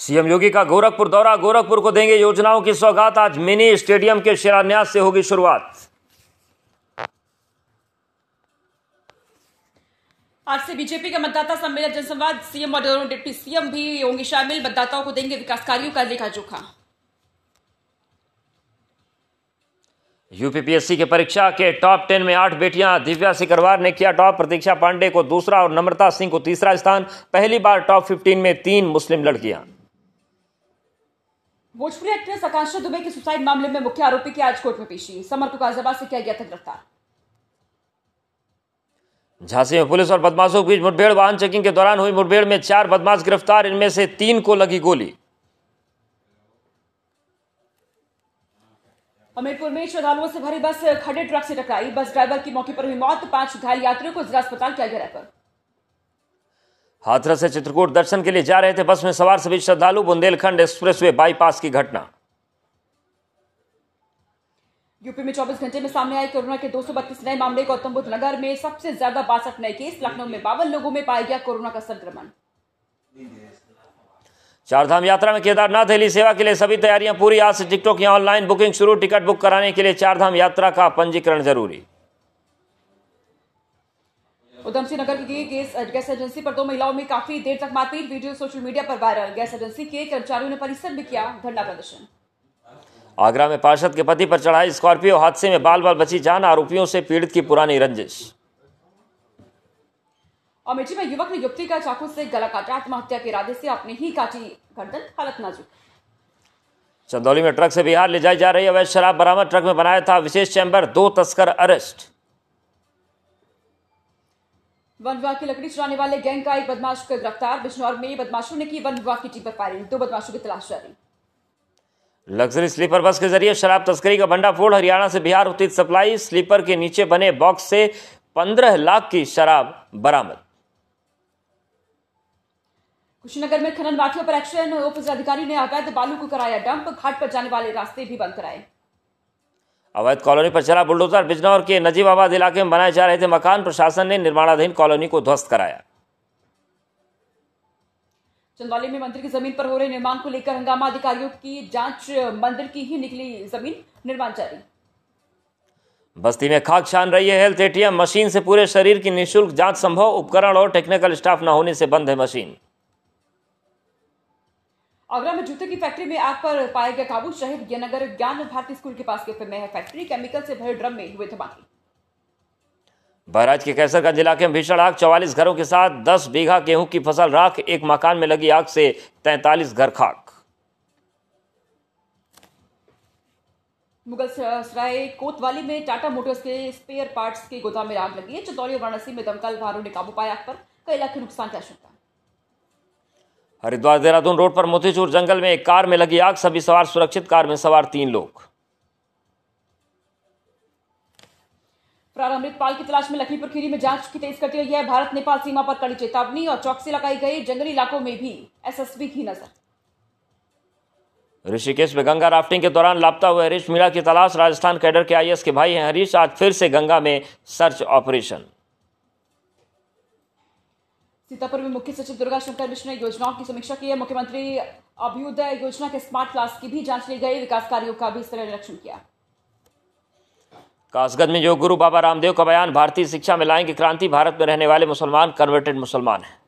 CM योगी का गोरखपुर दौरा गोरखपुर को देंगे योजनाओं की सौगात। आज मिनी स्टेडियम के शिलान्यास से होगी शुरुआत। आज से बीजेपी का मतदाता सम्मेलन जनसंवाद सीएम और दोनों डिप्टी सीएम भी होंगे शामिल। मतदाताओं को देंगे विकास कार्यों का लेखा जोखा। यूपीपीएससी के परीक्षा के टॉप टेन में आठ बेटियाँ दिव्या सिकरवार ने किया टॉप। प्रतीक्षा पांडे को दूसरा और नम्रता सिंह को तीसरा स्थान। पहली बार टॉप 15 में तीन मुस्लिम लड़कियाँ। भोजपुरी एक्ट्रेस आकांक्षा दुबे के सुसाइड मामले में मुख्य आरोपी की आज कोर्ट में पेशी। समर को गाजियाबाद से किया गया था गिरफ़्तार। झांसी में पुलिस और बदमाशों के बीच मुठभेड़ वाहन चेकिंग के दौरान हुई मुठभेड़ में चार बदमाश गिरफ़्तार इनमें से तीन को लगी गोली। हमीरपुर में श्रद्धालुओं से भरी बस खड़े ट्रक से टकराई। बस ड्राइवर की मौके पर हुई मौत। पाँच घायल यात्रियों को जिला अस्पताल किया गया रेफर। हाथरस से चित्रकूट दर्शन के लिए जा रहे थे। बस में सवार सभी श्रद्धालु बुंदेलखंड एक्सप्रेसवे बाईपास की घटना। यूपी में 24 घंटे में सामने आए कोरोना के 232 नए मामले। गौतम बुद्ध नगर में सबसे ज़्यादा बासठ नए केस। लखनऊ में बावन लोगों में पाया गया कोरोना का संक्रमण। चारधाम यात्रा में केदारनाथ हेली सेवा के लिए सभी तैयारियाँ पूरी। आज से टिकटों की ऑनलाइन बुकिंग शुरू। टिकट बुक कराने के लिए चारधाम यात्रा का पंजीकरण ज़रूरी। उधम सिंह नगर की गैस गैस एजेंसी पर दो महिलाओं में काफ़ी देर तक मारपीट वीडियो सोशल मीडिया पर वायरल। गैस एजेंसी के कर्मचारियों ने परिसर में किया धरना प्रदर्शन। आगरा में पार्षद के पति पर चढ़ाई स्कॉर्पियो हादसे में बाल बाल बची जान आरोपियों से पीड़ित की पुरानी रंजिश। अमेठी में युवक ने युवती का चाकू से गला काटा। आत्महत्या के इरादे से अपने ही काटी गर्दन हालत नाजुक। चंदौली में ट्रक से बिहार ले जाई जा रही अवैध शराब बरामद। ट्रक में बनाया था विशेष चैंबर दो तस्कर अरेस्ट। वन विभाग की लकड़ी चुराने वाले गैंग का एक बदमाश को गिरफ़्तार। बिजनौर में बदमाशों ने की वन विभाग की टीम पर फायरिंग दो बदमाशों की तलाश जारी। लग्जरी स्लीपर बस के ज़रिए शराब तस्करी का भंडाफोड़ हरियाणा से बिहार होती सप्लाई स्लीपर के नीचे बने बॉक्स से पंद्रह लाख की शराब बरामद। कुशीनगर में खनन माफिया पर एक्शन उप जिलाधिकारी ने अवैध बालू को कराया डंप घाट पर जाने वाले रास्ते भी बंद कराए। अवैध कॉलोनी पर चला बुलडोजर। बिजनौर के नजीबाबाद इलाके में बनाए जा रहे थे मकान। प्रशासन ने निर्माणाधीन कॉलोनी को ध्वस्त कराया। चंदौली में मंदिर की ज़मीन पर हो रहे निर्माण को लेकर हंगामा। अधिकारियों की जाँच मंदिर की ही निकली ज़मीन। निर्माण जारी। बस्ती में खाक छान रही है हेल्थ एटीएम। मशीन से पूरे शरीर की निशुल्क जाँच संभव। उपकरण और टेक्निकल स्टाफ न होने से बंद है मशीन। आगरा में जूते की फैक्ट्री में आग पर पाया गया काबू शहीद ज्ञानगर ज्ञान भारती स्कूल के पास के में है फैक्ट्री। केमिकल से भरे ड्रम में हुए धमाके। बहराज के कैसरगंज इलाके में भीषण आग चौवालीस घरों के साथ 10 बीघा गेहूँ की फ़सल राख एक मकान में लगी आग से 43 घर खाक। मुगल सराय कोतवाली में टाटा मोटर्स के स्पेयर पार्ट्स के गोदाम में आग लगी है। चंदौली और वाराणसी में दमकल वाहनों ने काबू पाया आग पर। कई लाख के नुकसान की आशंका। हरिद्वार देहरादून रोड पर मोतीचूर जंगल में एक कार में लगी आग सभी सवार सुरक्षित कार में सवार तीन लोग। फरार अमृतपाल की तलाश में लखीमपुर खीरी में जाँच की तेज करती हुई है भारत नेपाल सीमा पर कड़ी चेतावनी और चौकसी लगाई गई जंगली इलाकों में भी एसएसबी की नज़र। ऋषिकेश में गंगा राफ्टिंग के दौरान लापता हुए हरीश मीणा की तलाश राजस्थान कैडर के आईएएस के भाई हैं हरीश आज फिर से गंगा में सर्च ऑपरेशन। सीतापुर में मुख्य सचिव दुर्गा शंकर मिश्र ने योजनाओं की समीक्षा की है। मुख्यमंत्री अभ्युदय योजना के स्मार्ट क्लास की भी जाँच ली गई। विकास कार्यो का भी स्तर निरीक्षण किया। कासगंज में योग गुरु बाबा रामदेव का बयान, भारतीय शिक्षा में लाएँगे क्रांति, भारत में रहने वाले मुसलमान, कन्वर्टेड मुसलमान हैं।